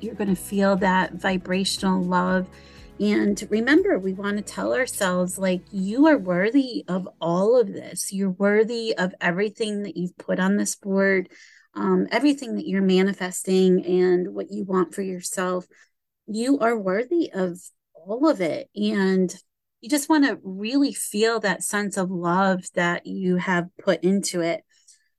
You're going to feel that vibrational love. And remember, we want to tell ourselves, like, you are worthy of all of this. You're worthy of everything that you've put on this board, um, everything that you're manifesting, and what you want for yourself. You are worthy of all of it. And you just want to really feel that sense of love that you have put into it.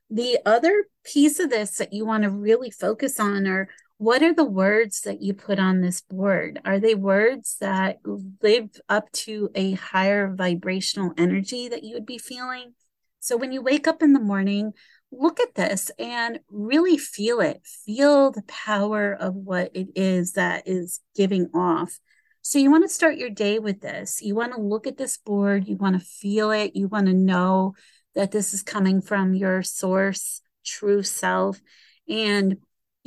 The other piece of this that you want to really focus on are what are the words that you put on this board? Are they words that live up to a higher vibrational energy that you would be feeling? So when you wake up in the morning, look at this and really feel it. Feel the power of what it is that is giving off. So you want to start your day with this. You want to look at this board, you want to feel it, you want to know that this is coming from your source, true self, and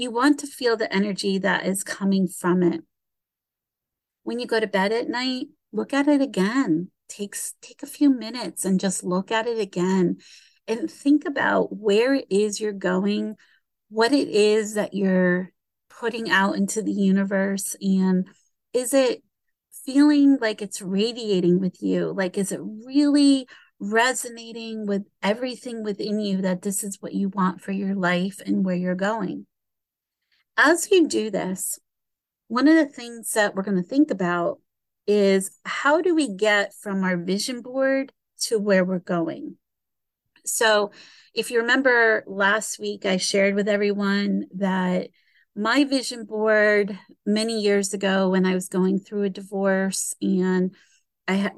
you want to feel the energy that is coming from it. When you go to bed at night, look at it again. Takes take a few minutes and just look at it again and think about where it is you're going, what it is that you're putting out into the universe and is it feeling like it's radiating with you? Like, is it really resonating with everything within you that this is what you want for your life and where you're going? As you do this, one of the things that we're going to think about is how do we get from our vision board to where we're going? So, if you remember last week, I shared with everyone that my vision board many years ago when I was going through a divorce and I had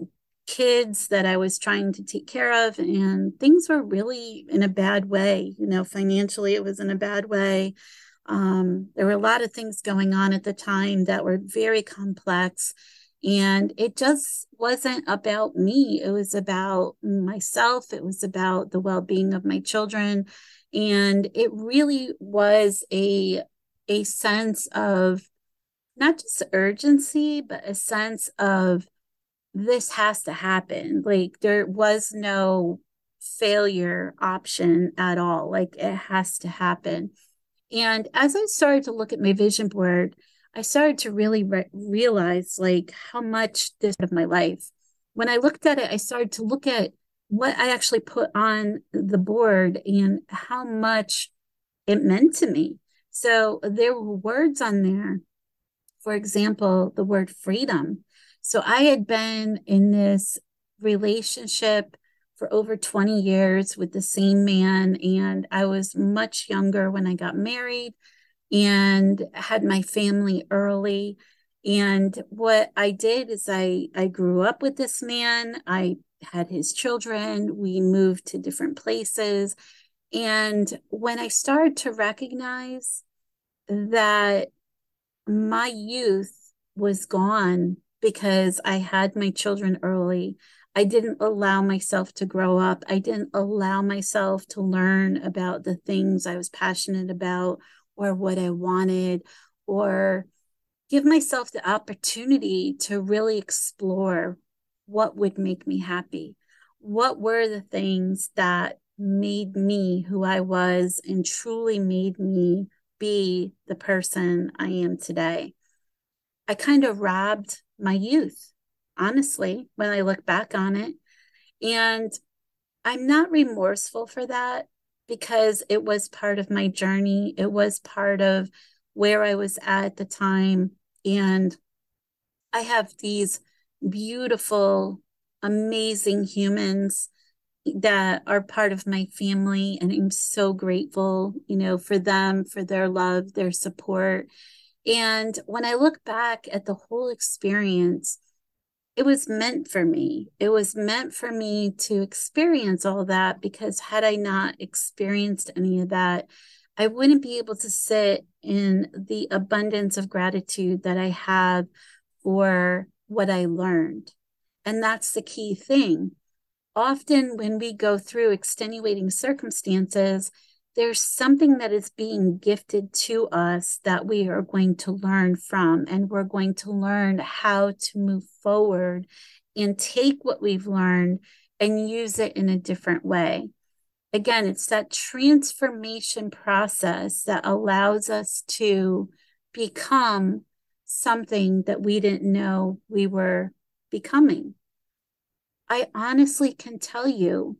kids that I was trying to take care of, and things were really in a bad way. You know, financially, it was in a bad way. Um, there were a lot of things going on at the time that were very complex. And it just wasn't about me. It was about myself. It was about the well being of my children. And it really was a a sense of not just urgency, but a sense of this has to happen. Like there was no failure option at all. Like it has to happen. And as I started to look at my vision board, I started to really re- realize like how much this of my life. When I looked at it, I started to look at what I actually put on the board and how much it meant to me. So there were words on there. For example, the word freedom. So I had been in this relationship for over 20 years with the same man, and I was much younger when I got married and had my family early. And what I did is I I grew up with this man. I had his children. We moved to different places and when I started to recognize that my youth was gone because I had my children early, I didn't allow myself to grow up. I didn't allow myself to learn about the things I was passionate about or what I wanted or give myself the opportunity to really explore what would make me happy. What were the things that made me who I was and truly made me be the person I am today. I kind of robbed my youth, honestly, when I look back on it. And I'm not remorseful for that because it was part of my journey. It was part of where I was at the time. And I have these beautiful, amazing humans that are part of my family and I'm so grateful, you know, for them, for their love, their support. And when I look back at the whole experience, it was meant for me. It was meant for me to experience all that because had I not experienced any of that, I wouldn't be able to sit in the abundance of gratitude that I have for what I learned. And that's the key thing often when we go through extenuating circumstances, there's something that is being gifted to us that we are going to learn from, and we're going to learn how to move forward and take what we've learned and use it in a different way. Again, it's that transformation process that allows us to become something that we didn't know we were becoming. I honestly can tell you,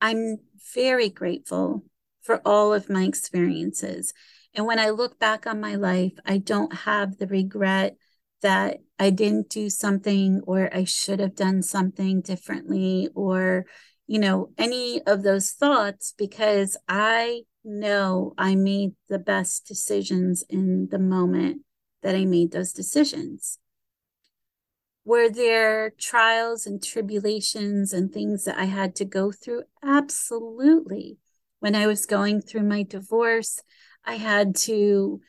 I'm very grateful for all of my experiences. And when I look back on my life, I don't have the regret that I didn't do something or I should have done something differently or, you know, any of those thoughts because I know I made the best decisions in the moment that I made those decisions. Were there trials and tribulations and things that I had to go through? Absolutely. When I was going through my divorce, I had to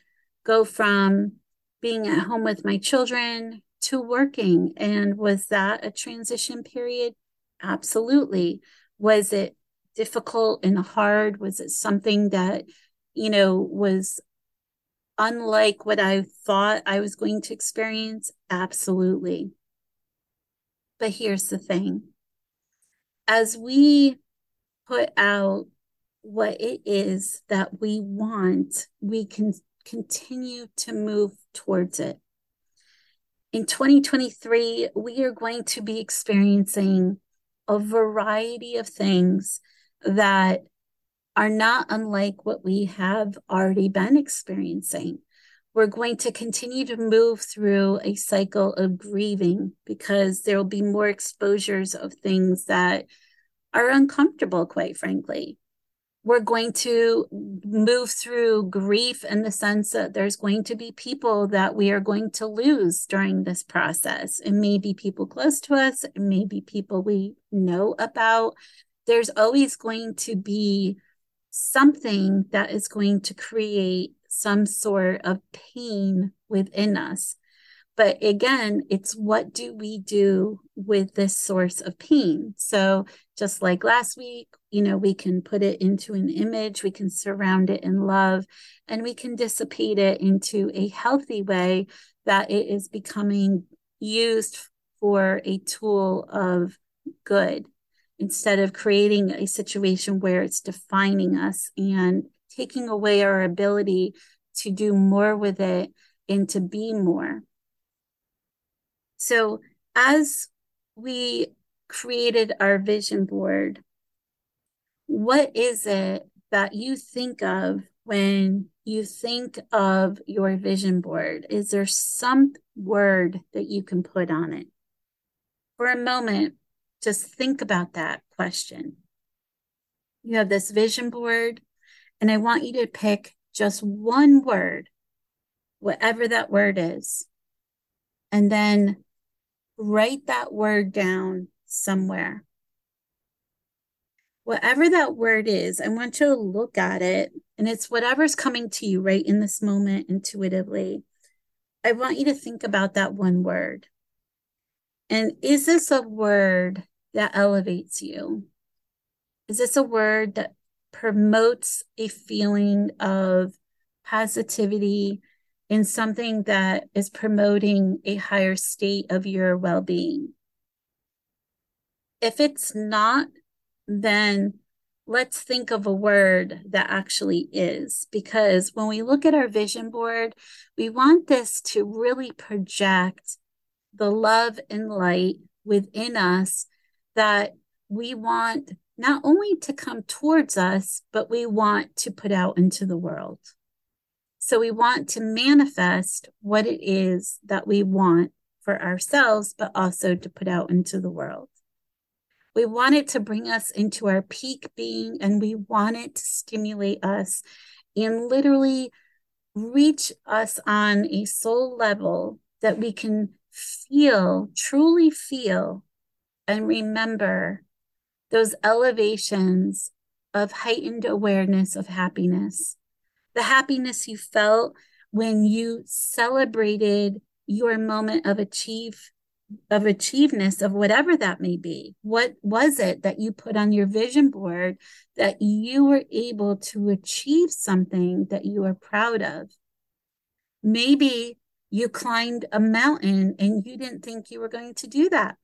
go from being at home with my children to working. And was that a transition period? Absolutely. Was it difficult and hard? Was it something that, you know, was unlike what I thought I was going to experience? Absolutely. But here's the thing as we put out what it is that we want, we can continue to move towards it. In 2023, we are going to be experiencing a variety of things that are not unlike what we have already been experiencing. We're going to continue to move through a cycle of grieving because there will be more exposures of things that are uncomfortable, quite frankly. We're going to move through grief in the sense that there's going to be people that we are going to lose during this process. It may be people close to us, it may be people we know about. There's always going to be something that is going to create some sort of pain within us. But again, it's what do we do with this source of pain? So, just like last week, you know, we can put it into an image, we can surround it in love, and we can dissipate it into a healthy way that it is becoming used for a tool of good instead of creating a situation where it's defining us and taking away our ability to do more with it and to be more. So, as we created our vision board, what is it that you think of when you think of your vision board? Is there some word that you can put on it? For a moment, just think about that question. You have this vision board, and I want you to pick just one word, whatever that word is, and then write that word down somewhere. Whatever that word is, I want you to look at it, and it's whatever's coming to you right in this moment intuitively. I want you to think about that one word. And is this a word that elevates you? Is this a word that promotes a feeling of positivity in something that is promoting a higher state of your well being? If it's not, then let's think of a word that actually is. Because when we look at our vision board, we want this to really project the love and light within us that we want not only to come towards us, but we want to put out into the world. So we want to manifest what it is that we want for ourselves, but also to put out into the world. We want it to bring us into our peak being, and we want it to stimulate us and literally reach us on a soul level that we can feel, truly feel and remember those elevations of heightened awareness of happiness. The happiness you felt when you celebrated your moment of achieve of achieveness of whatever that may be. What was it that you put on your vision board that you were able to achieve something that you are proud of? Maybe you climbed a mountain and you didn't think you were going to do that.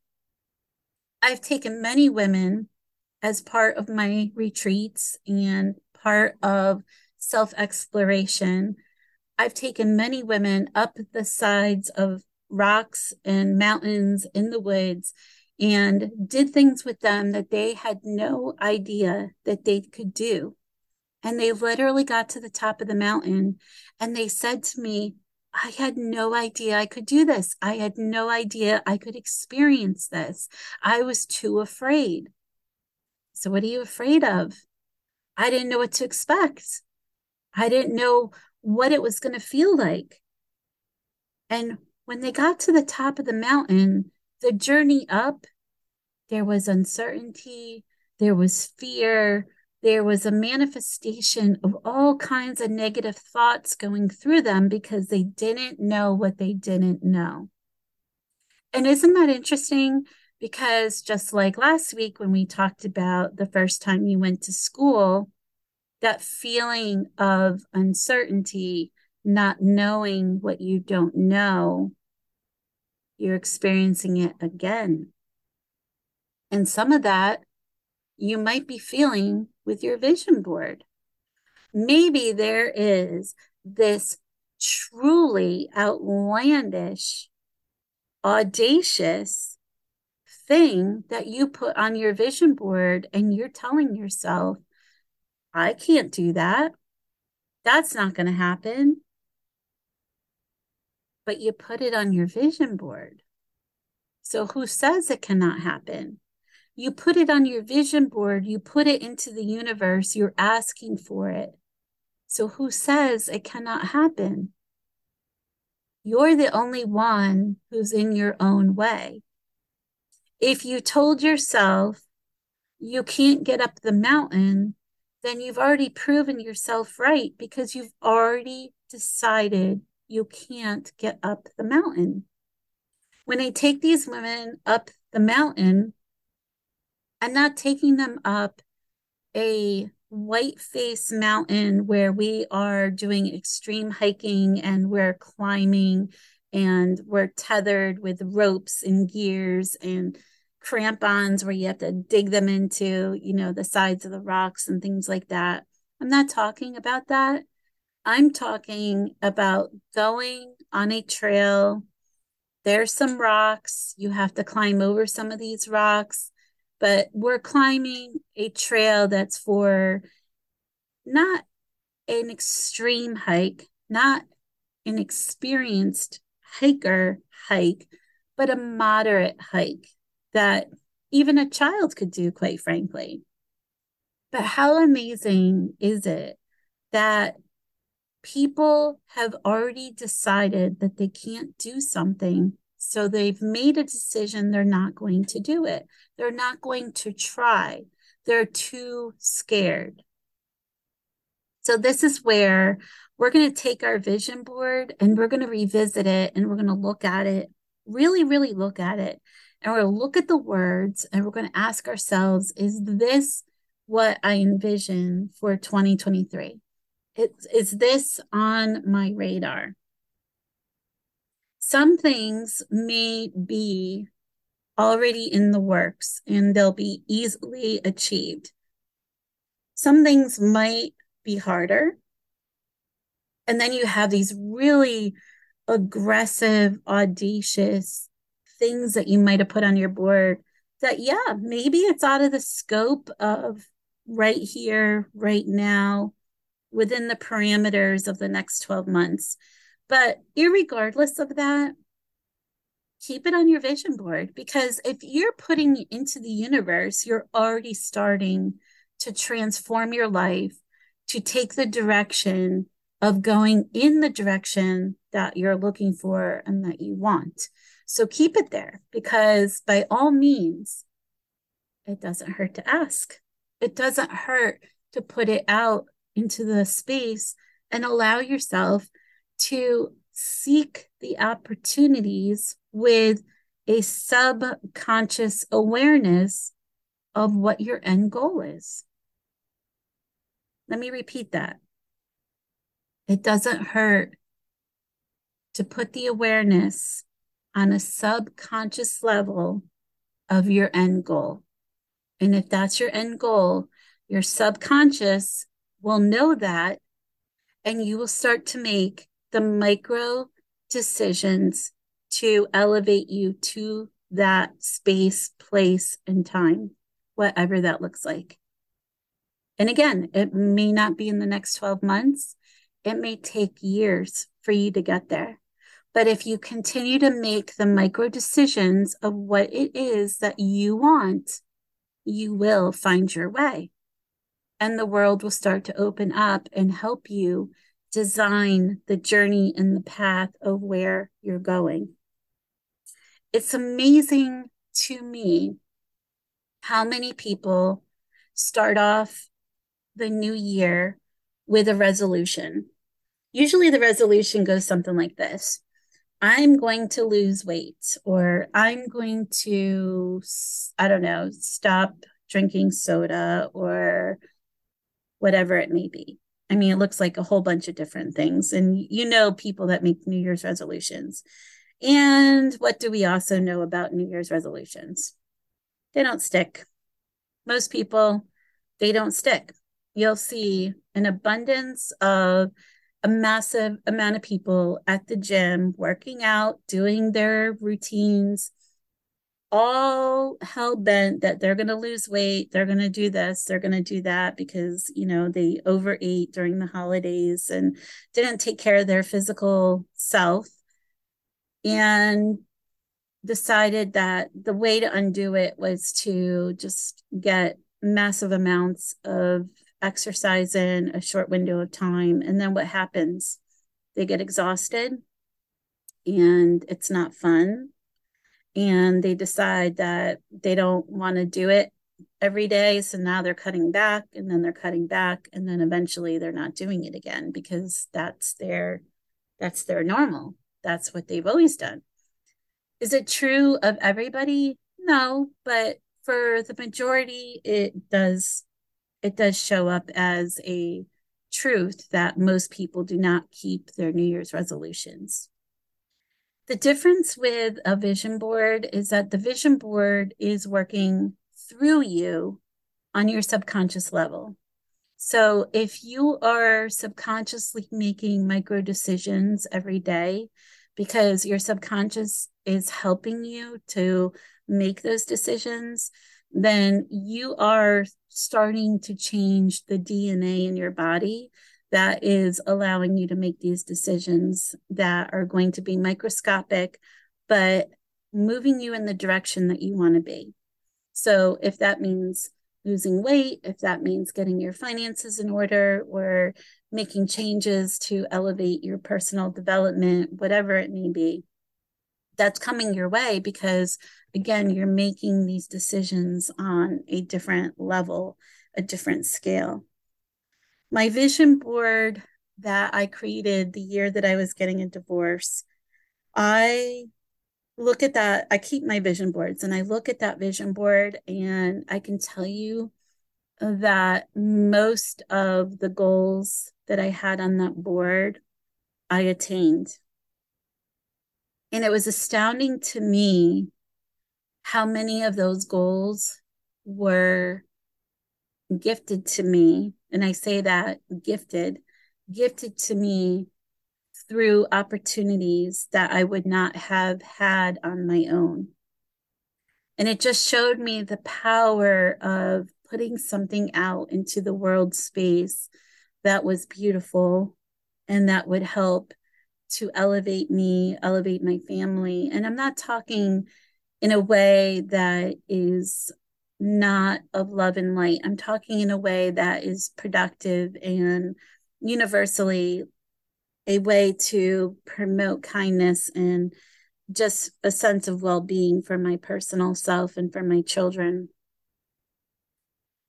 I've taken many women as part of my retreats and part of self exploration I've taken many women up the sides of rocks and mountains in the woods and did things with them that they had no idea that they could do. And they literally got to the top of the mountain and they said to me, I had no idea I could do this. I had no idea I could experience this. I was too afraid. So, what are you afraid of? I didn't know what to expect. I didn't know what it was going to feel like. And when they got to the top of the mountain, the journey up, there was uncertainty, there was fear, there was a manifestation of all kinds of negative thoughts going through them because they didn't know what they didn't know. And isn't that interesting? Because just like last week when we talked about the first time you went to school, that feeling of uncertainty, not knowing what you don't know, you're experiencing it again. And some of that you might be feeling with your vision board. Maybe there is this truly outlandish, audacious thing that you put on your vision board, and you're telling yourself, I can't do that. That's not going to happen but you put it on your vision board. So who says it cannot happen? You put it on your vision board, you put it into the universe, you're asking for it. So who says it cannot happen? You're the only one who's in your own way. If you told yourself you can't get up the mountain, then you've already proven yourself right because you've already decided you can't get up the mountain. When I take these women up the mountain, I'm not taking them up a white face mountain where we are doing extreme hiking and we're climbing and we're tethered with ropes and gears and crampons where you have to dig them into, you know, the sides of the rocks and things like that. I'm not talking about that. I'm talking about going on a trail. There's some rocks. You have to climb over some of these rocks, but we're climbing a trail that's for not an extreme hike, not an experienced hiker hike, but a moderate hike that even a child could do, quite frankly. But how amazing is it that people have already decided that they can't do something. So they've made a decision they're not going to do it. They're not going to try. They're too scared. So this is where we're going to take our vision board and we're going to revisit it and we're going to look at it, really, really look at it. And we're going to look at the words and we're going to ask ourselves, is this what I envision for 2023? is this on my radar? Some things may be already in the works and they'll be easily achieved. Some things might be harder. And then you have these really aggressive, audacious things that you might have put on your board that, yeah, maybe it's out of the scope of right here, right now within the parameters of the next 12 months. But regardless of that, keep it on your vision board because if you're putting into the universe, you're already starting to transform your life to take the direction of going in the direction that you're looking for and that you want. So keep it there because by all means, it doesn't hurt to ask. It doesn't hurt to put it out into the space and allow yourself to seek the opportunities with a subconscious awareness of what your end goal is. Let me repeat that. It doesn't hurt to put the awareness on a subconscious level of your end goal. And if that's your end goal, your subconscious will know that and you will start to make the micro decisions to elevate you to that space, place, and time, whatever that looks like. And again, it may not be in the next 12 months, it may take years for you to get there. But if you continue to make the micro decisions of what it is that you want, you will find your way. And the world will start to open up and help you design the journey and the path of where you're going. It's amazing to me how many people start off the new year with a resolution. Usually the resolution goes something like this I'm going to lose weight, or I'm going to, I don't know, stop drinking soda, or whatever it may be. I mean, it looks like a whole bunch of different things. And you know, people that make New Year's resolutions. And what do we also know about New Year's resolutions? They don't stick. Most people, they don't stick. You'll see an abundance of a massive amount of people at the gym working out, doing their routines, all hell bent that they're going to lose weight, they're going to do this, they're going to do that because, you know, they overate during the holidays and didn't take care of their physical self and decided that the way to undo it was to just get massive amounts of exercise in a short window of time. And then what happens? They get exhausted and it's not fun. And they decide that they don't want to do it every day. So now they're cutting back and then they're cutting back. And then eventually they're not doing it again because that's their that's their normal. That's what they've always done. Is it true of everybody? No, but for the majority, it does it does show up as a truth that most people do not keep their New Year's resolutions. The difference with a vision board is that the vision board is working through you on your subconscious level. So if you are subconsciously making micro decisions every day because your subconscious is helping you to make those decisions, then you are starting to change the DNA in your body that is allowing you to make these decisions that are going to be microscopic, but moving you in the direction that you want to be. So, if that means losing weight, if that means getting your finances in order, or making changes to elevate your personal development, whatever it may be, that's coming your way because again you're making these decisions on a different level a different scale. My vision board that i created the year that i was getting a divorce i look at that i keep my vision boards and i look at that vision board and i can tell you that most of the goals that i had on that board i attained and it was astounding to me how many of those goals were gifted to me. And I say that gifted, gifted to me through opportunities that I would not have had on my own. And it just showed me the power of putting something out into the world space that was beautiful and that would help to elevate me, elevate my family. And I'm not talking in a way that is not of love and light. I'm talking in a way that is productive and universally a way to promote kindness and just a sense of well being for my personal self and for my children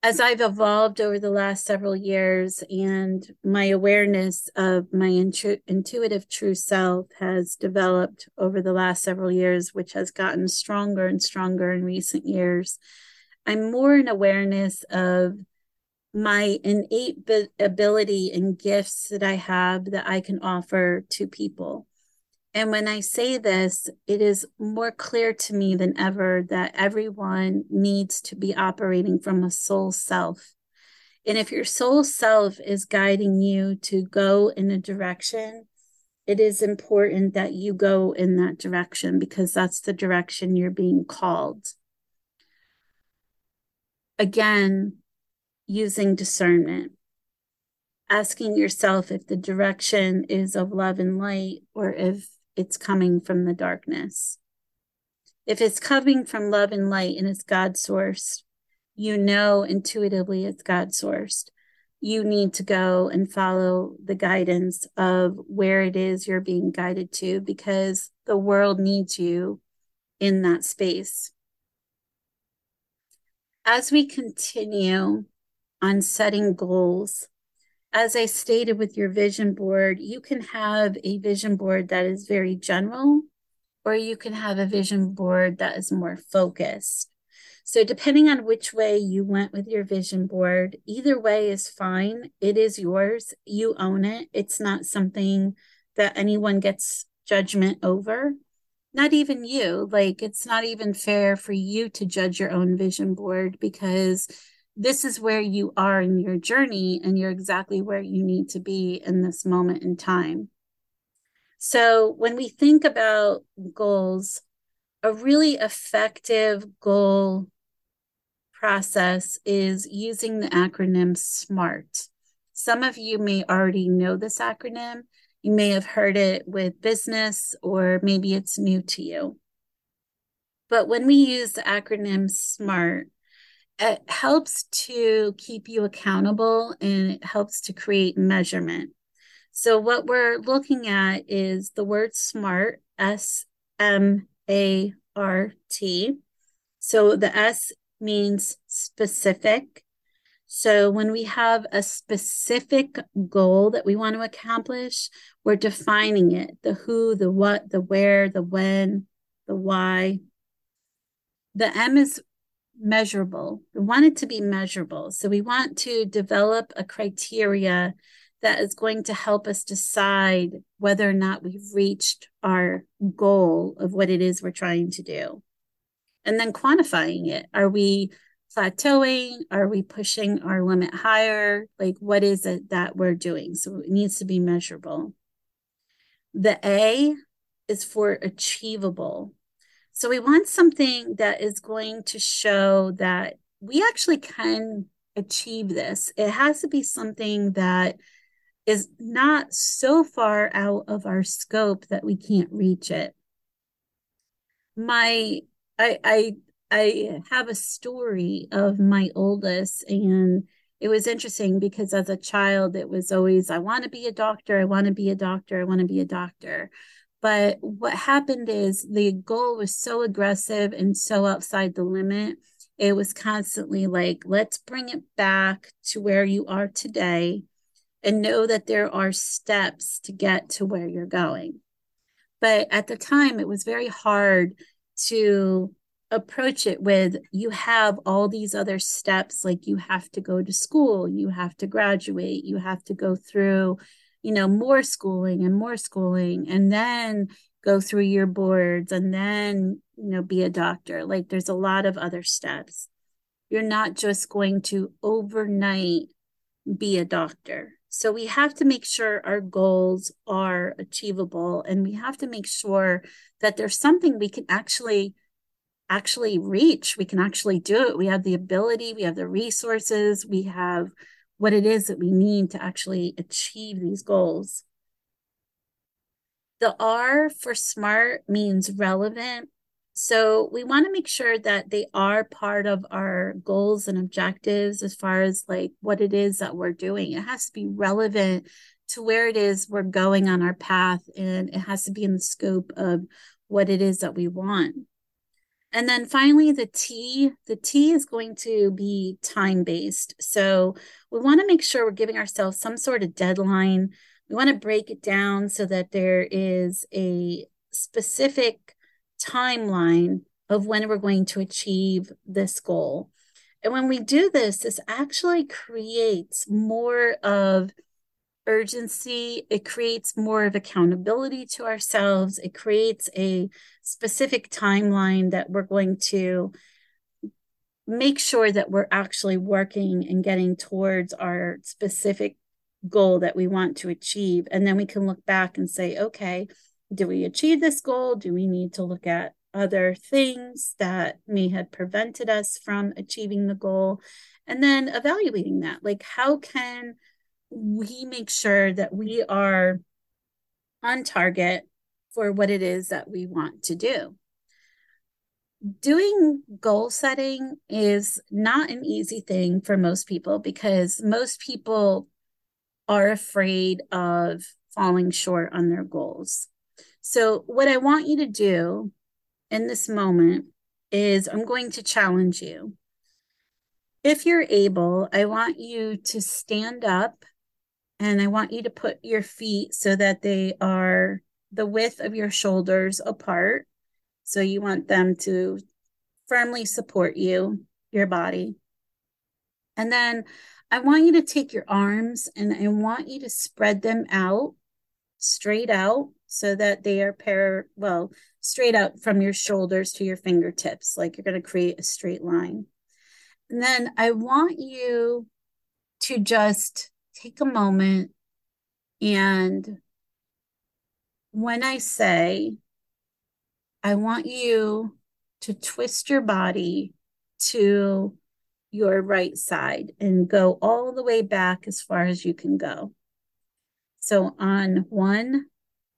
as I've evolved over the last several years and my awareness of my intu- intuitive true self has developed over the last several years, which has gotten stronger and stronger in recent years, I'm more in awareness of my innate ability and gifts that I have that I can offer to people. And when I say this, it is more clear to me than ever that everyone needs to be operating from a soul self. And if your soul self is guiding you to go in a direction, it is important that you go in that direction because that's the direction you're being called. Again, using discernment, asking yourself if the direction is of love and light or if it's coming from the darkness. If it's coming from love and light and it's God sourced, you know intuitively it's God sourced. You need to go and follow the guidance of where it is you're being guided to because the world needs you in that space. As we continue on setting goals, as I stated with your vision board, you can have a vision board that is very general, or you can have a vision board that is more focused. So, depending on which way you went with your vision board, either way is fine. It is yours. You own it. It's not something that anyone gets judgment over. Not even you. Like, it's not even fair for you to judge your own vision board because this is where you are in your journey and you're exactly where you need to be in this moment in time. So, when we think about goals, a really effective goal process is using the acronym SMART. Some of you may already know this acronym. You may have heard it with business, or maybe it's new to you. But when we use the acronym SMART, it helps to keep you accountable and it helps to create measurement. So, what we're looking at is the word SMART, S M A R T. So, the S means specific. So, when we have a specific goal that we want to accomplish, we're defining it the who, the what, the where, the when, the why. The M is measurable. We want it to be measurable. So we want to develop a criteria that is going to help us decide whether or not we've reached our goal of what it is we're trying to do. And then quantifying it. Are we plateauing? Are we pushing our limit higher? Like, what is it that we're doing? So it needs to be measurable. The A is for achievable. So we want something that is going to show that we actually can achieve this. It has to be something that is not so far out of our scope that we can't reach it. My I I I have a story of my oldest and it was interesting because as a child it was always I want to be a doctor, I want to be a doctor, I want to be a doctor. But what happened is the goal was so aggressive and so outside the limit. It was constantly like, let's bring it back to where you are today and know that there are steps to get to where you're going. But at the time, it was very hard to approach it with you have all these other steps like you have to go to school you have to graduate you have to go through you know more schooling and more schooling and then go through your boards and then you know be a doctor. Like there's a lot of other steps. You're not just going to overnight be a doctor. So we have to make sure our goals are achievable and we have to make sure that there's something we can actually actually reach. We can actually do it. We have the ability we have the resources we have what it is that we need to actually achieve these goals. The R for smart means relevant. So we want to make sure that they are part of our goals and objectives as far as like what it is that we're doing. It has to be relevant to where it is we're going on our path and it has to be in the scope of what it is that we want. And then finally, the T, the T is going to be time based. So we want to make sure we're giving ourselves some sort of deadline. We want to break it down so that there is a specific timeline of when we're going to achieve this goal. And when we do this, this actually creates more of urgency. It creates more of accountability to ourselves. It creates a specific timeline that we're going to make sure that we're actually working and getting towards our specific goal that we want to achieve. And then we can look back and say, okay, do we achieve this goal? Do we need to look at other things that may have prevented us from achieving the goal? And then evaluating that. Like, how can we make sure that we are on target for what it is that we want to do? doing goal setting is not an easy thing for most people because most people are afraid of falling short on their goals. So, what I want you to do in this moment is I'm going to challenge you. If you're able, I want you to stand up and I want you to put your feet so that they are the width of your shoulders apart so you want them to firmly support you, your body. And then I want you to take your arms and I want you to spread them out straight out so that they are pair well straight out from your shoulders to your fingertips like you're going to create a straight line. And then I want you to just take a moment and when I say I want you to twist your body to your right side and go all the way back as far as you can go. So on one,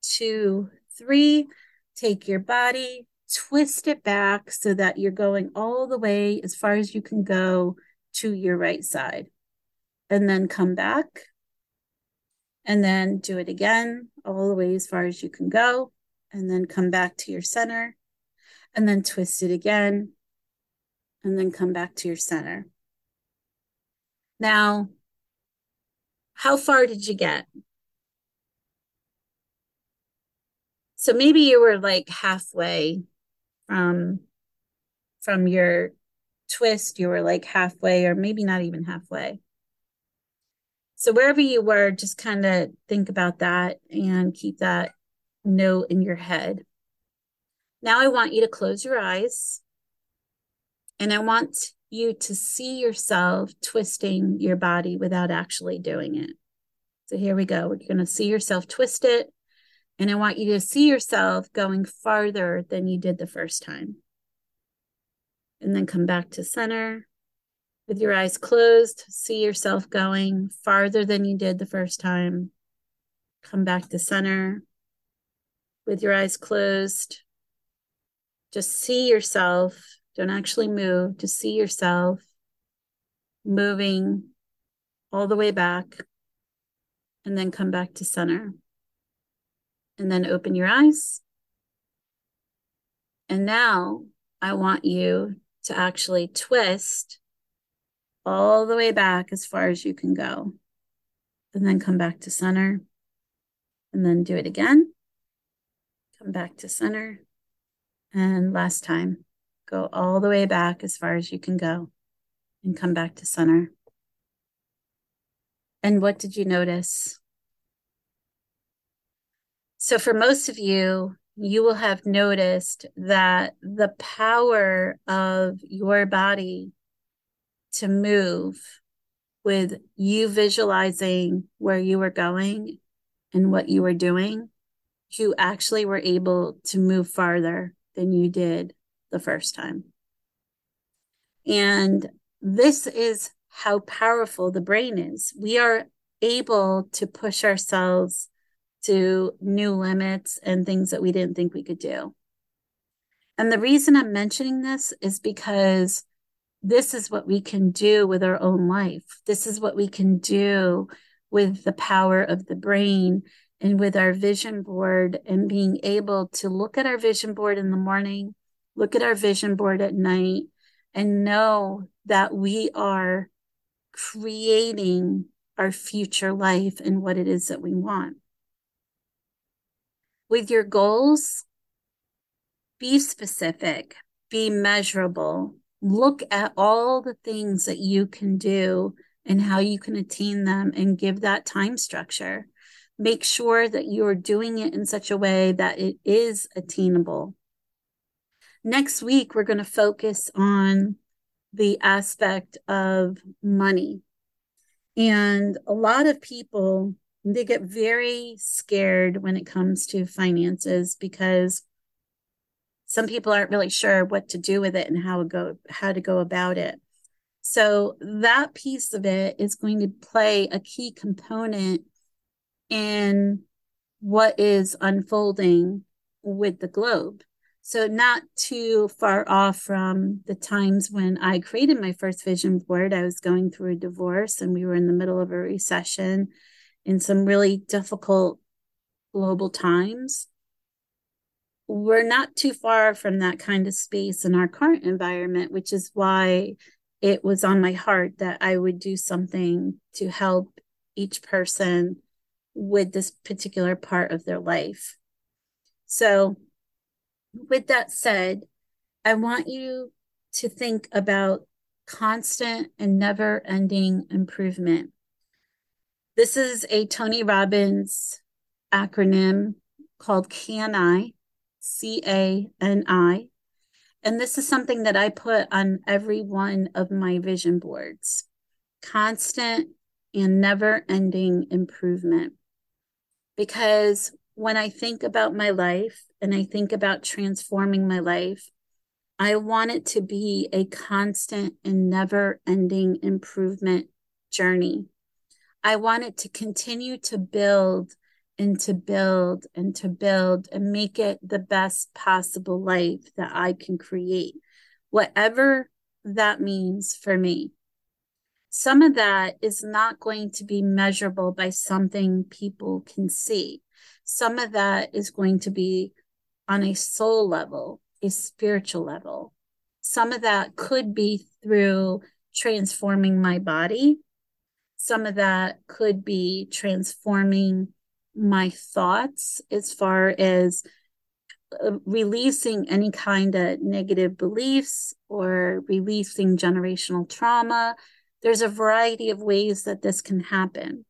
two, three, take your body, twist it back so that you're going all the way as far as you can go to your right side. And then come back. And then do it again, all the way as far as you can go and then come back to your center and then twist it again and then come back to your center. Now, how far did you get? So maybe you were like halfway from from your twist, you were like halfway or maybe not even halfway. So wherever you were, just kind of think about that and keep that note in your head. Now I want you to close your eyes and I want you to see yourself twisting your body without actually doing it. So here we go. We're going to see yourself twist it. And I want you to see yourself going farther than you did the first time. And then come back to center with your eyes closed. See yourself going farther than you did the first time. Come back to center with your eyes closed. Just see yourself. Don't actually move. Just see yourself moving all the way back and then come back to center. And then open your eyes. And now I want you to actually twist all the way back as far as you can go. And then come back to center. And then do it again. Come back to center. And last time, go all the way back as far as you can go and come back to center. And what did you notice? So, for most of you, you will have noticed that the power of your body to move with you visualizing where you were going and what you were doing you actually were able to move farther than you did the first time. And this is how powerful the brain is. We are able to push ourselves to new limits and things that we didn't think we could do. And the reason I'm mentioning this is because this is what we can do with our own life. This is what we can do with the power of the brain and with our vision board and being able to look at our vision board in the morning, look at our vision board at night, and know that we are creating our future life and what it is that we want. With your goals, be specific, be measurable, look at all the things that you can do and how you can attain them and give that time structure make sure that you're doing it in such a way that it is attainable. Next week, we're going to focus on the aspect of money. And a lot of people, they get very scared when it comes to finances because some people aren't really sure what to do with it and how to go how to go about it. So that piece of it is going to play a key component in what is unfolding with the globe. So, not too far off from the times when I created my first vision board, I was going through a divorce and we were in the middle of a recession in some really difficult global times. We're not too far from that kind of space in our current environment, which is why it was on my heart that I would do something to help each person with this particular part of their life. So, with that said, I want you to think about constant and never ending improvement. This is a Tony Robbins acronym called CANI, C A N I. And this is something that I put on every one of my vision boards constant and never ending improvement. Because when I think about my life and I think about transforming my life, I want it to be a constant and never ending improvement journey. I want it to continue to build and to build and to build and make it the best possible life that I can create, whatever that means for me. Some of that is not going to be measurable by something people can see. Some of that is going to be on a soul level, a spiritual level. Some of that could be through transforming my body. Some of that could be transforming my thoughts as far as uh, releasing any kind of negative beliefs or releasing generational trauma. There's a variety of ways that this can happen.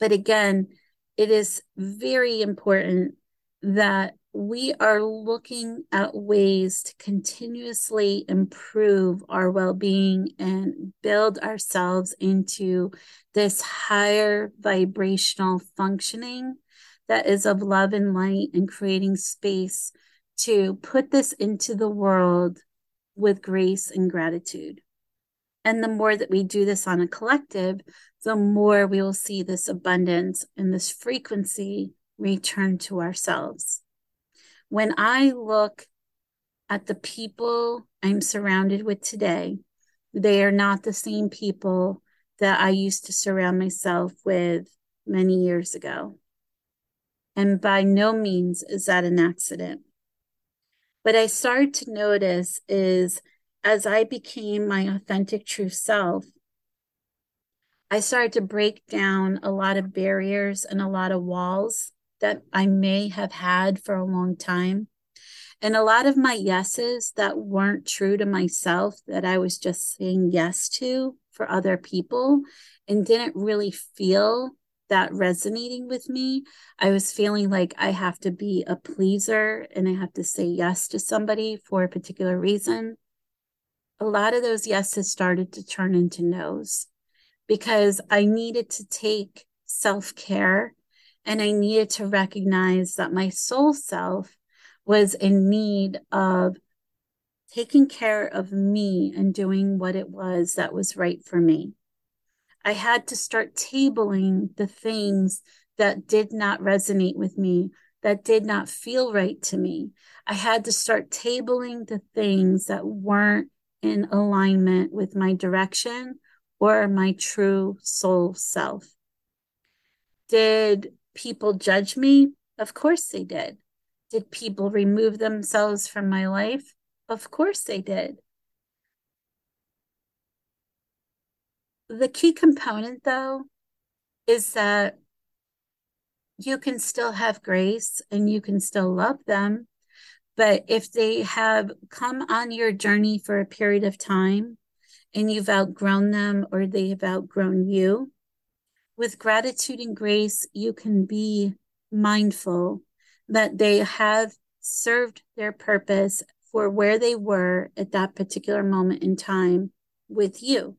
But again, it is very important that we are looking at ways to continuously improve our well being and build ourselves into this higher vibrational functioning that is of love and light and creating space to put this into the world with grace and gratitude. And the more that we do this on a collective, the more we will see this abundance and this frequency return to ourselves. When I look at the people I'm surrounded with today, they are not the same people that I used to surround myself with many years ago. And by no means is that an accident. What I started to notice is as I became my authentic true self, I started to break down a lot of barriers and a lot of walls that I may have had for a long time. And a lot of my yeses that weren't true to myself, that I was just saying yes to for other people and didn't really feel that resonating with me. I was feeling like I have to be a pleaser and I have to say yes to somebody for a particular reason. A lot of those yeses started to turn into nos because I needed to take self care and I needed to recognize that my soul self was in need of taking care of me and doing what it was that was right for me. I had to start tabling the things that did not resonate with me, that did not feel right to me. I had to start tabling the things that weren't in alignment with my direction or my true soul self. Did people judge me? Of course they did. Did people remove themselves from my life? Of course they did. The key component, though, is that you can still have grace and you can still love them. But if they have come on your journey for a period of time and you've outgrown them or they have outgrown you, with gratitude and grace, you can be mindful that they have served their purpose for where they were at that particular moment in time with you.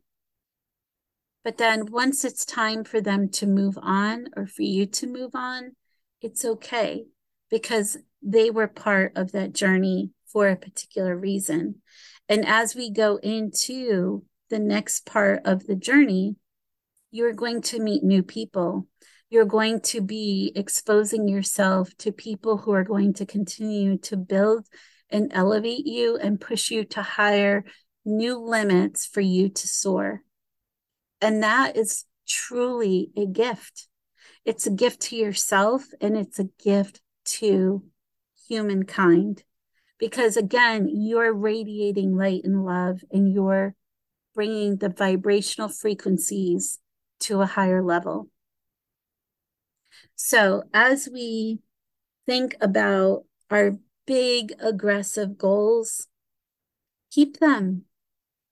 But then once it's time for them to move on or for you to move on, it's okay because they were part of that journey for a particular reason. And as we go into the next part of the journey, you're going to meet new people. You're going to be exposing yourself to people who are going to continue to build and elevate you and push you to higher new limits for you to soar. And that is truly a gift. It's a gift to yourself and it's a gift to humankind. Because again, you're radiating light and love and you're bringing the vibrational frequencies to a higher level. So, as we think about our big aggressive goals, keep them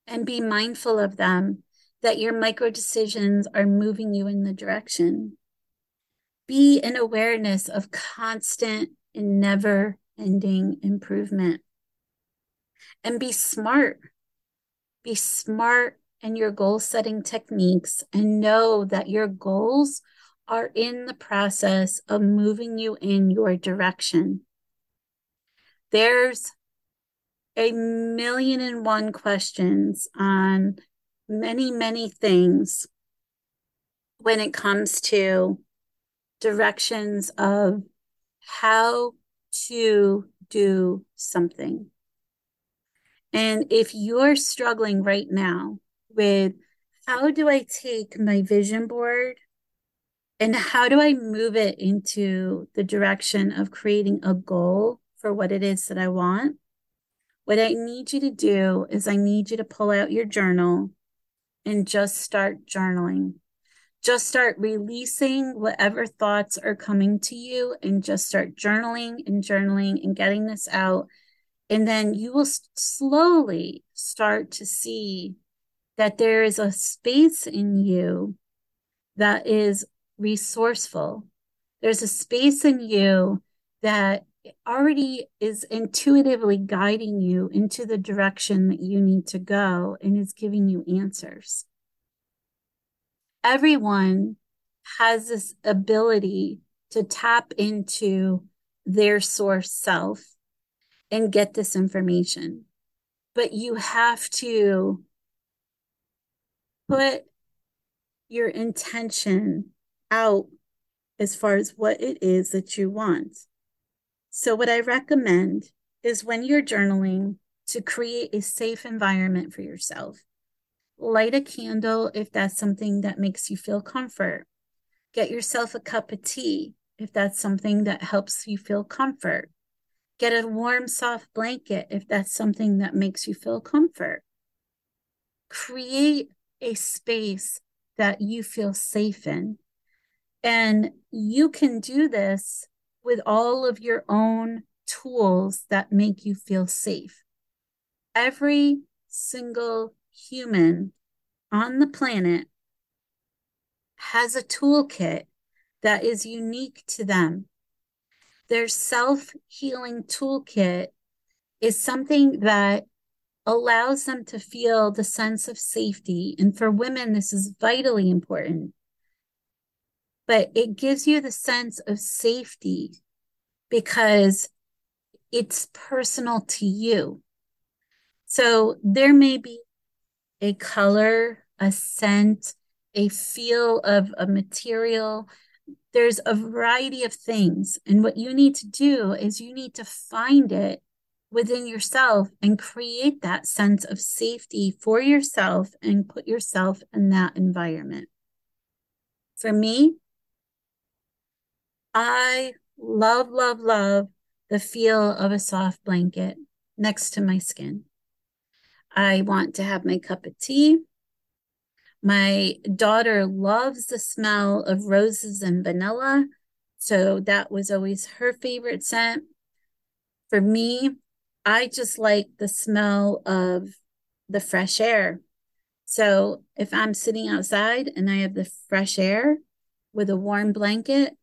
and be mindful of them that your micro decisions are moving you in the direction. Be in awareness of constant and never ending improvement. And be smart. Be smart in your goal setting techniques and know that your goals are in the process of moving you in your direction. There's a million and one questions on many, many things when it comes to directions of how to do something. And if you're struggling right now with how do I take my vision board and how do I move it into the direction of creating a goal for what it is that I want? What I need you to do is I need you to pull out your journal and just start journaling. Just start releasing whatever thoughts are coming to you and just start journaling and journaling and getting this out. And then you will slowly start to see that there is a space in you that is resourceful. There's a space in you that already is intuitively guiding you into the direction that you need to go and is giving you answers. Everyone has this ability to tap into their source self and get this information. But you have to put your intention out as far as what it is that you want. So, what I recommend is when you're journaling to create a safe environment for yourself. Light a candle if that's something that makes you feel comfort. Get yourself a cup of tea if that's something that helps you feel comfort. Get a warm, soft blanket if that's something that makes you feel comfort. Create a space that you feel safe in. And you can do this with all of your own tools that make you feel safe. Every single human on the planet has a toolkit that is unique to them. Their self healing toolkit is something that allows them to feel the sense of safety. And for women, this is vitally important. But it gives you the sense of safety because it's personal to you. So there may be a color, a scent, a feel of a material. There's a variety of things. And what you need to do is you need to find it within yourself and create that sense of safety for yourself and put yourself in that environment. For me, I love, love, love the feel of a soft blanket next to my skin. I want to have my cup of tea. My daughter loves the smell of roses and vanilla. So that was always her favorite scent. For me, I just like the smell of the fresh air. So if I'm sitting outside and I have the fresh air with a warm blanket,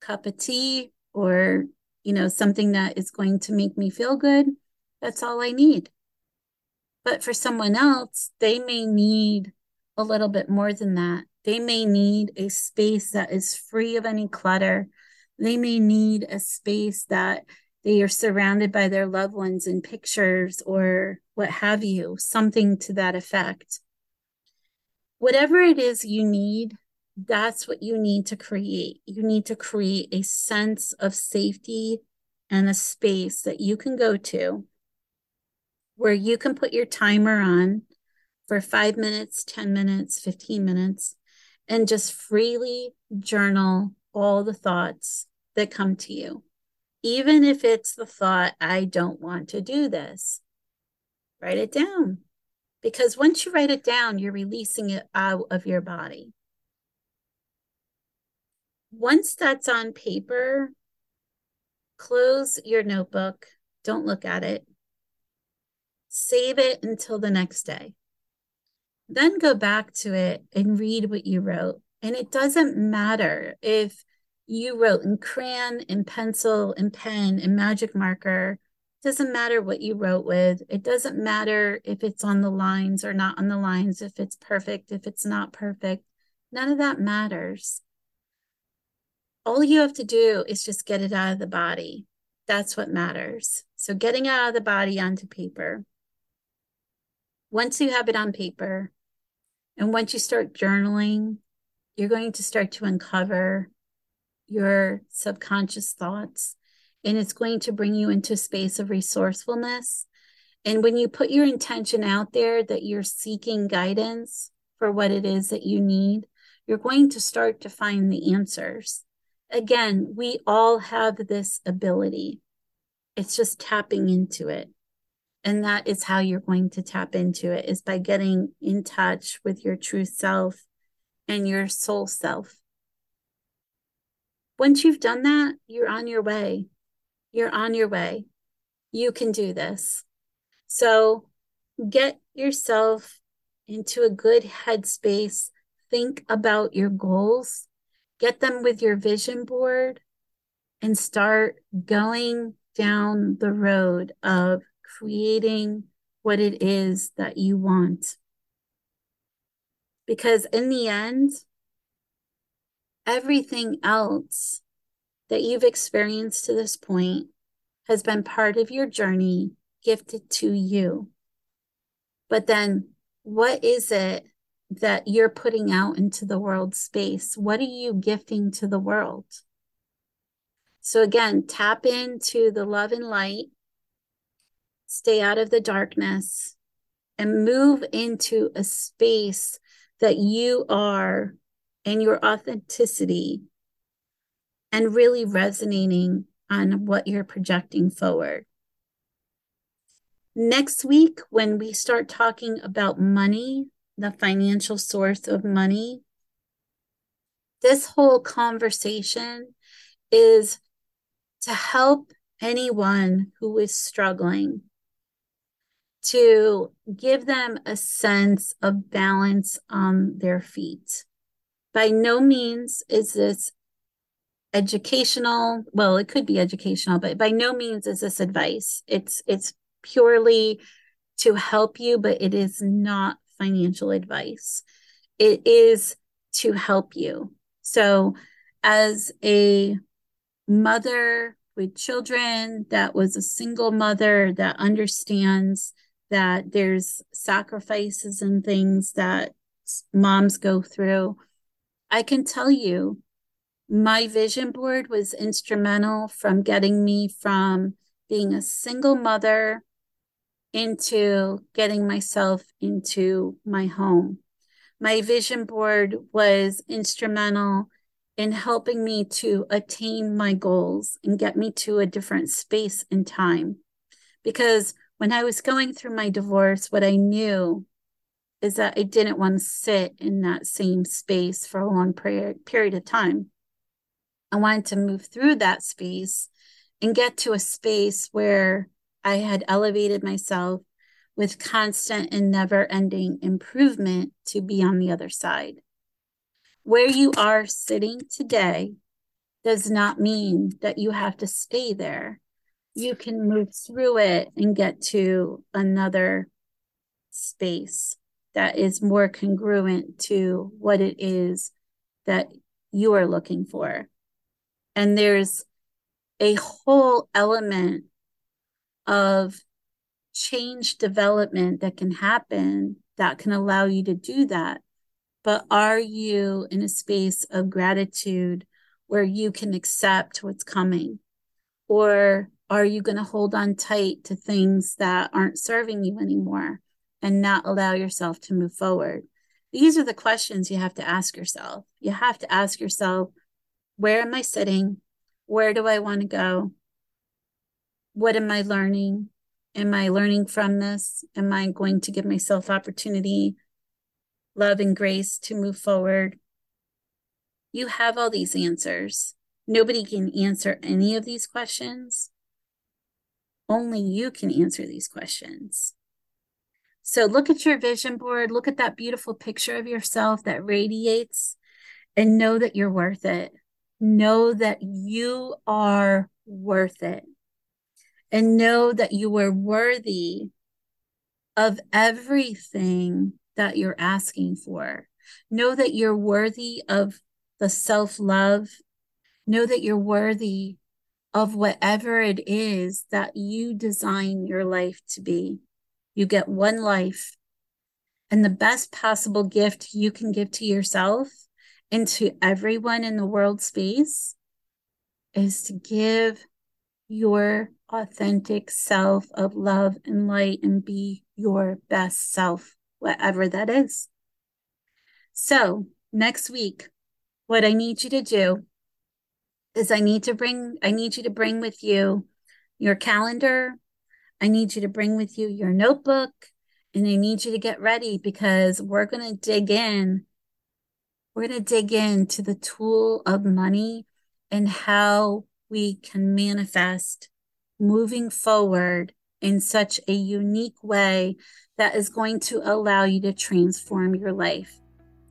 cup of tea, or you know, something that is going to make me feel good, that's all I need. But for someone else, they may need a little bit more than that. They may need a space that is free of any clutter. They may need a space that they are surrounded by their loved ones in pictures or what have you, something to that effect. Whatever it is you need, that's what you need to create. You need to create a sense of safety and a space that you can go to where you can put your timer on for five minutes, 10 minutes, 15 minutes, and just freely journal all the thoughts that come to you. Even if it's the thought, I don't want to do this, write it down. Because once you write it down, you're releasing it out of your body. Once that's on paper, close your notebook. Don't look at it. Save it until the next day. Then go back to it and read what you wrote. And it doesn't matter if you wrote in crayon, in pencil, in pen, in magic marker. It doesn't matter what you wrote with. It doesn't matter if it's on the lines or not on the lines, if it's perfect, if it's not perfect. None of that matters. All you have to do is just get it out of the body. That's what matters. So, getting out of the body onto paper. Once you have it on paper, and once you start journaling, you're going to start to uncover your subconscious thoughts, and it's going to bring you into space of resourcefulness. And when you put your intention out there that you're seeking guidance for what it is that you need, you're going to start to find the answers. Again, we all have this ability. It's just tapping into it and that is how you're going to tap into it is by getting in touch with your true self and your soul self once you've done that you're on your way. You're on your way. You can do this. So get yourself into a good headspace. Think about your goals. Get them with your vision board and start going down the road of creating what it is that you want. Because in the end, everything else that you've experienced to this point has been part of your journey gifted to you. But then, what is it that you're putting out into the world space? What are you gifting to the world? So, again, tap into the love and light stay out of the darkness, and move into a space that you are and your authenticity and really resonating on what you're projecting forward. Next week, when we start talking about money, the financial source of money, this whole conversation is to help anyone who is struggling to give them a sense of balance on their feet. By no means is this educational, well, it could be educational, but by no means is this advice. It's it's purely to help you, but it is not financial advice. It is to help you. So as a mother with children that was a single mother that understands that there's sacrifices and things that moms go through. I can tell you, my vision board was instrumental from getting me from being a single mother into getting myself into my home. My vision board was instrumental in helping me to attain my goals and get me to a different space and time. Because when I was going through my divorce, what I knew is that I didn't want to sit in that same space for a long period, period of time. I wanted to move through that space and get to a space where I had elevated myself with constant and never ending improvement to be on the other side. Where you are sitting today does not mean that you have to stay there you can move through it and get to another space. That is more congruent to what it is that you are looking for. And there's a whole element of change development that can happen that can allow you to do that. But are you in a space of gratitude where you can accept what's coming? Or are you going to hold on tight to things that aren't serving you anymore and not allow yourself to move forward? These are the questions you have to ask yourself. You have to ask yourself, where am I sitting? Where do I want to go? What am I learning? Am I learning from this? Am I going to give myself opportunity, love, and grace to move forward? You have all these answers. Nobody can answer any of these questions. Only you can answer these questions. So look at your vision board, look at that beautiful picture of yourself that radiates, and know that you're worth it know that you are worth it and know that you are worthy of everything that you're asking for. Know that you're worthy of the self love. Know that you're worthy of whatever it is that you design your life to be. You get one life. And the best possible gift you can give to yourself and to everyone in the world space is to give your authentic self of love and light and be your best self, whatever that is. So, next week, what I need you to do is I need to bring I need you to bring with you your calendar. I need you to bring with you your notebook and I need you to get ready because we're going to dig in we're going to dig into the tool of money and how we can manifest moving forward in such a unique way that is going to allow you to transform your life.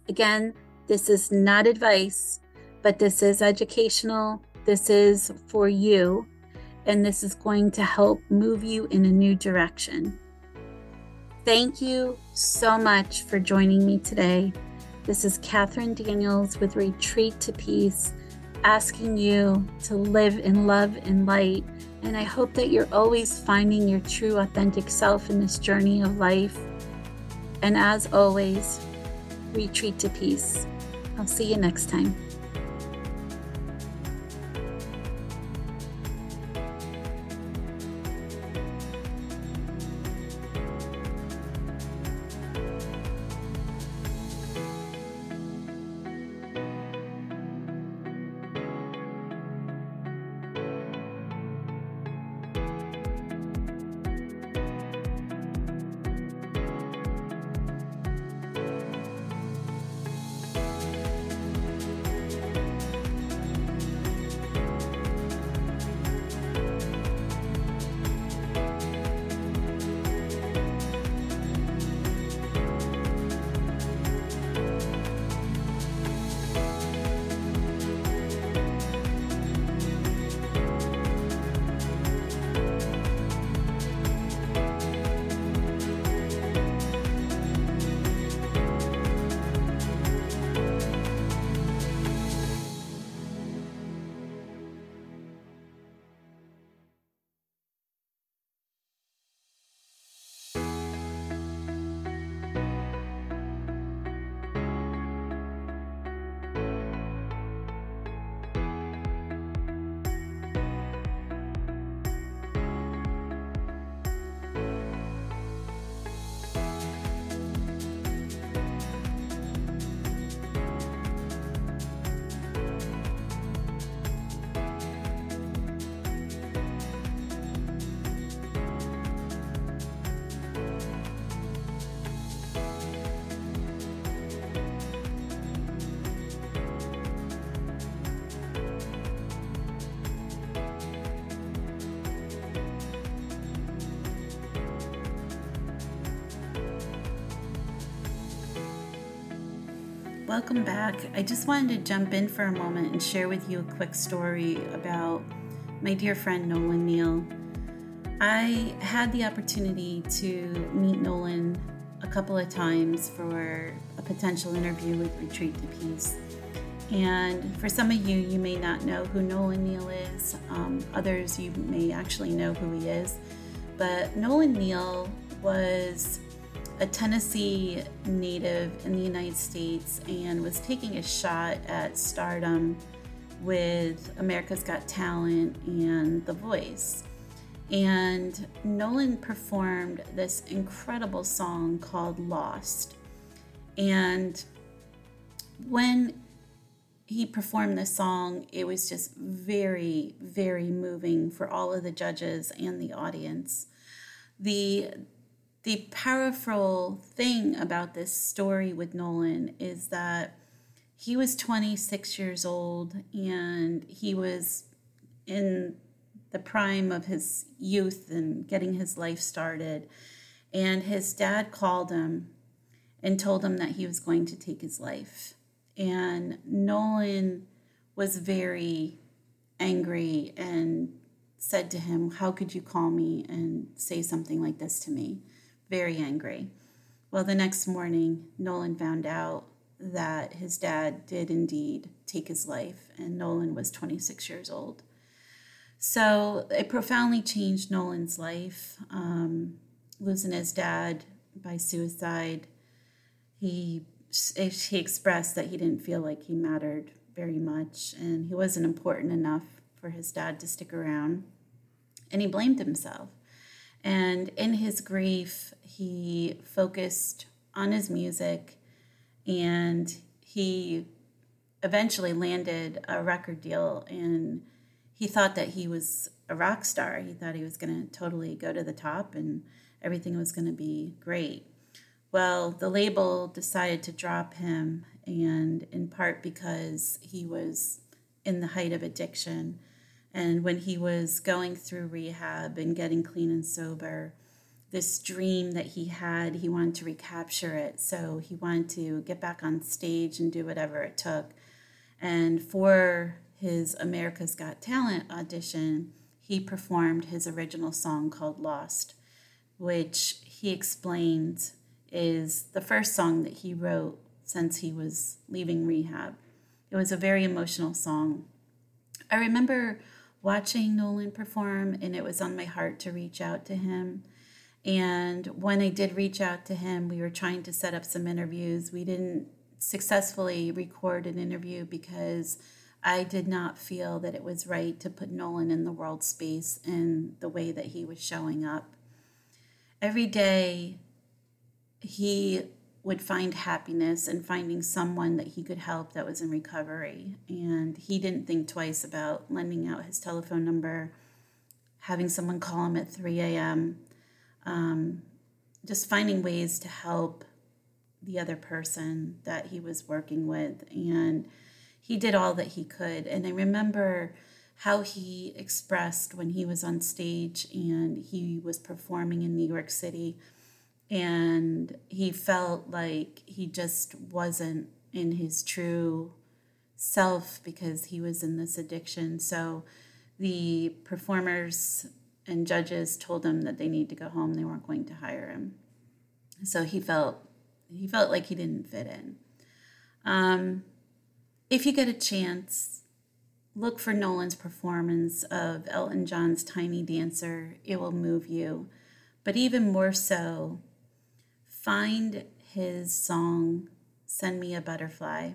Again, this is not advice, but this is educational. This is for you, and this is going to help move you in a new direction. Thank you so much for joining me today. This is Catherine Daniels with Retreat to Peace, asking you to live in love and light. And I hope that you're always finding your true, authentic self in this journey of life. And as always, retreat to peace. I'll see you next time. Welcome back. I just wanted to jump in for a moment and share with you a quick story about my dear friend Nolan Neal. I had the opportunity to meet Nolan a couple of times for a potential interview with Retreat to Peace. And for some of you, you may not know who Nolan Neal is. Um, others, you may actually know who he is. But Nolan Neal was a Tennessee native in the United States and was taking a shot at stardom with America's Got Talent and The Voice. And Nolan performed this incredible song called Lost. And when he performed this song, it was just very, very moving for all of the judges and the audience. The the powerful thing about this story with Nolan is that he was 26 years old and he was in the prime of his youth and getting his life started. And his dad called him and told him that he was going to take his life. And Nolan was very angry and said to him, How could you call me and say something like this to me? Very angry. Well, the next morning, Nolan found out that his dad did indeed take his life, and Nolan was 26 years old. So it profoundly changed Nolan's life. Um, losing his dad by suicide, he he expressed that he didn't feel like he mattered very much and he wasn't important enough for his dad to stick around. And he blamed himself. And in his grief, he focused on his music and he eventually landed a record deal and he thought that he was a rock star. He thought he was going to totally go to the top and everything was going to be great. Well, the label decided to drop him, and in part because he was in the height of addiction. And when he was going through rehab and getting clean and sober, this dream that he had, he wanted to recapture it. So he wanted to get back on stage and do whatever it took. And for his America's Got Talent audition, he performed his original song called Lost, which he explained is the first song that he wrote since he was leaving rehab. It was a very emotional song. I remember watching Nolan perform, and it was on my heart to reach out to him. And when I did reach out to him, we were trying to set up some interviews. We didn't successfully record an interview because I did not feel that it was right to put Nolan in the world space in the way that he was showing up. Every day, he would find happiness in finding someone that he could help that was in recovery. And he didn't think twice about lending out his telephone number, having someone call him at 3 a.m., um, just finding ways to help the other person that he was working with. And he did all that he could. And I remember how he expressed when he was on stage and he was performing in New York City and he felt like he just wasn't in his true self because he was in this addiction. So the performers and judges told him that they need to go home. They weren't going to hire him. So he felt he felt like he didn't fit in. Um, if you get a chance, look for Nolan's performance of Elton John's Tiny Dancer. It will move you. But even more so, find his song, Send Me a Butterfly.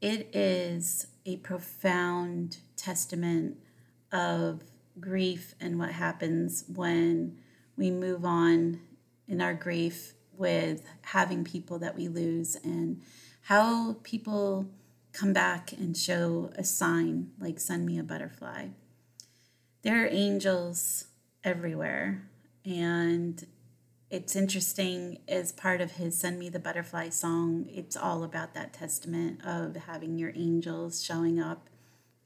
It is a profound testament of grief and what happens when we move on in our grief with having people that we lose and how people come back and show a sign like send me a butterfly. There are angels everywhere and it's interesting as part of his Send Me the Butterfly song, it's all about that testament of having your angels showing up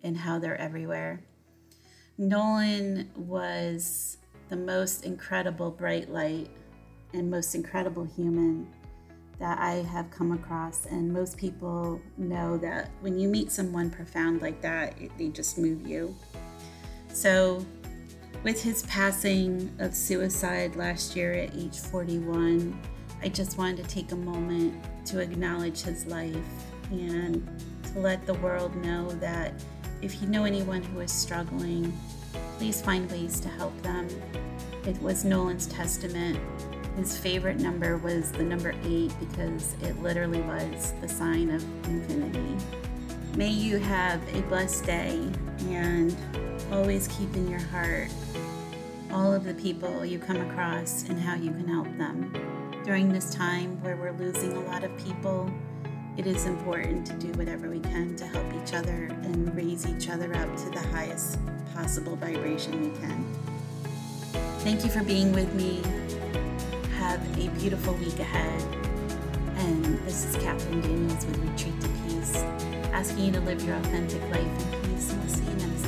and how they're everywhere. Nolan was the most incredible bright light and most incredible human that I have come across. And most people know that when you meet someone profound like that, they just move you. So with his passing of suicide last year at age 41, I just wanted to take a moment to acknowledge his life and to let the world know that if you know anyone who is struggling, please find ways to help them. It was Nolan's testament. His favorite number was the number eight because it literally was the sign of infinity. May you have a blessed day and always keep in your heart all of the people you come across and how you can help them. During this time where we're losing a lot of people, it is important to do whatever we can to help each other and raise each other up to the highest possible vibration we can. Thank you for being with me. Have a beautiful week ahead. And this is Catherine Daniels with Retreat to Peace, asking you to live your authentic life in peace. And we'll see you next